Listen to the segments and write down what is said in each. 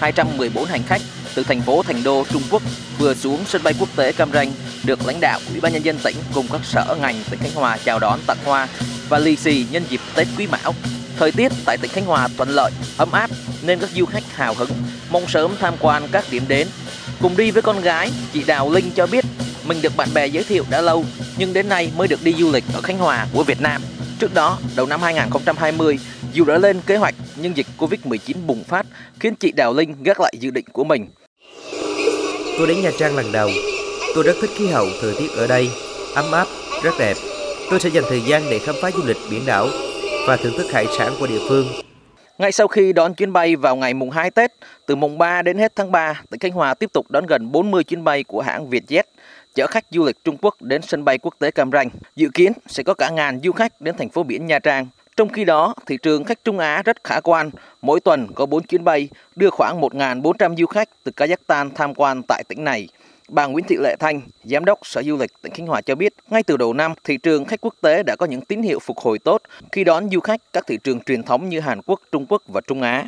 214 hành khách từ thành phố Thành Đô, Trung Quốc vừa xuống sân bay quốc tế Cam Ranh được lãnh đạo Ủy ban nhân dân tỉnh cùng các sở ngành tỉnh Khánh Hòa chào đón tặng hoa và lì xì nhân dịp Tết Quý Mão. Thời tiết tại tỉnh Khánh Hòa thuận lợi, ấm áp nên các du khách hào hứng mong sớm tham quan các điểm đến. Cùng đi với con gái, chị Đào Linh cho biết mình được bạn bè giới thiệu đã lâu nhưng đến nay mới được đi du lịch ở Khánh Hòa của Việt Nam. Trước đó, đầu năm 2020, dù đã lên kế hoạch nhưng dịch Covid-19 bùng phát khiến chị Đào Linh gác lại dự định của mình. Tôi đến Nha Trang lần đầu. Tôi rất thích khí hậu, thời tiết ở đây, ấm áp, rất đẹp. Tôi sẽ dành thời gian để khám phá du lịch biển đảo và thưởng thức hải sản của địa phương. Ngay sau khi đón chuyến bay vào ngày mùng 2 Tết, từ mùng 3 đến hết tháng 3, tỉnh Khánh Hòa tiếp tục đón gần 40 chuyến bay của hãng Vietjet chở khách du lịch Trung Quốc đến sân bay quốc tế Cam Ranh. Dự kiến sẽ có cả ngàn du khách đến thành phố biển Nha Trang. Trong khi đó, thị trường khách Trung Á rất khả quan. Mỗi tuần có 4 chuyến bay đưa khoảng 1.400 du khách từ Kazakhstan tham quan tại tỉnh này. Bà Nguyễn Thị Lệ Thanh, Giám đốc Sở Du lịch tỉnh Khánh Hòa cho biết, ngay từ đầu năm, thị trường khách quốc tế đã có những tín hiệu phục hồi tốt khi đón du khách các thị trường truyền thống như Hàn Quốc, Trung Quốc và Trung Á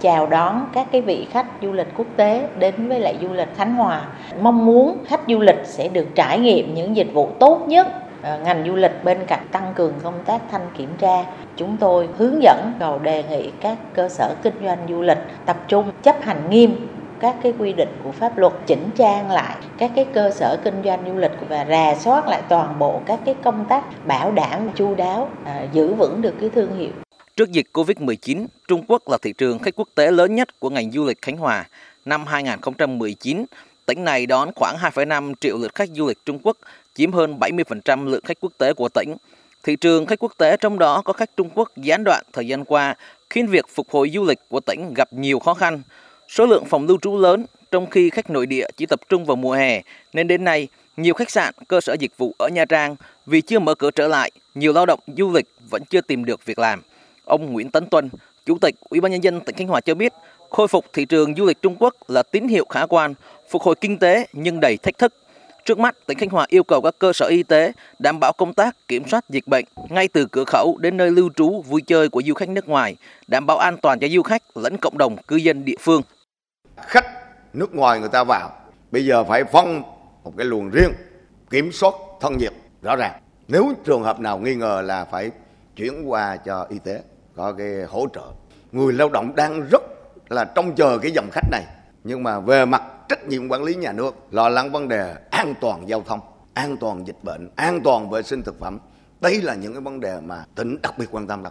chào đón các cái vị khách du lịch quốc tế đến với lại du lịch Khánh Hòa. Mong muốn khách du lịch sẽ được trải nghiệm những dịch vụ tốt nhất Ờ, ngành du lịch bên cạnh tăng cường công tác thanh kiểm tra chúng tôi hướng dẫn cầu đề nghị các cơ sở kinh doanh du lịch tập trung chấp hành nghiêm các cái quy định của pháp luật chỉnh trang lại các cái cơ sở kinh doanh du lịch và rà soát lại toàn bộ các cái công tác bảo đảm chu đáo à, giữ vững được cái thương hiệu Trước dịch Covid-19, Trung Quốc là thị trường khách quốc tế lớn nhất của ngành du lịch Khánh Hòa. Năm 2019, tỉnh này đón khoảng 2,5 triệu lượt khách du lịch Trung Quốc, chiếm hơn 70% lượng khách quốc tế của tỉnh. Thị trường khách quốc tế trong đó có khách Trung Quốc gián đoạn thời gian qua, khiến việc phục hồi du lịch của tỉnh gặp nhiều khó khăn. Số lượng phòng lưu trú lớn, trong khi khách nội địa chỉ tập trung vào mùa hè, nên đến nay nhiều khách sạn, cơ sở dịch vụ ở Nha Trang vì chưa mở cửa trở lại, nhiều lao động du lịch vẫn chưa tìm được việc làm. Ông Nguyễn Tấn Tuân, Chủ tịch Ủy ban nhân dân tỉnh Khánh Hòa cho biết, khôi phục thị trường du lịch Trung Quốc là tín hiệu khả quan, phục hồi kinh tế nhưng đầy thách thức. Trước mắt, tỉnh Khánh Hòa yêu cầu các cơ sở y tế đảm bảo công tác kiểm soát dịch bệnh ngay từ cửa khẩu đến nơi lưu trú vui chơi của du khách nước ngoài, đảm bảo an toàn cho du khách lẫn cộng đồng cư dân địa phương. Khách nước ngoài người ta vào, bây giờ phải phong một cái luồng riêng kiểm soát thân nhiệt rõ ràng. Nếu trường hợp nào nghi ngờ là phải chuyển qua cho y tế có cái hỗ trợ người lao động đang rất là trông chờ cái dòng khách này nhưng mà về mặt trách nhiệm quản lý nhà nước, lo lắng vấn đề an toàn giao thông, an toàn dịch bệnh, an toàn vệ sinh thực phẩm. Đây là những cái vấn đề mà tỉnh đặc biệt quan tâm đó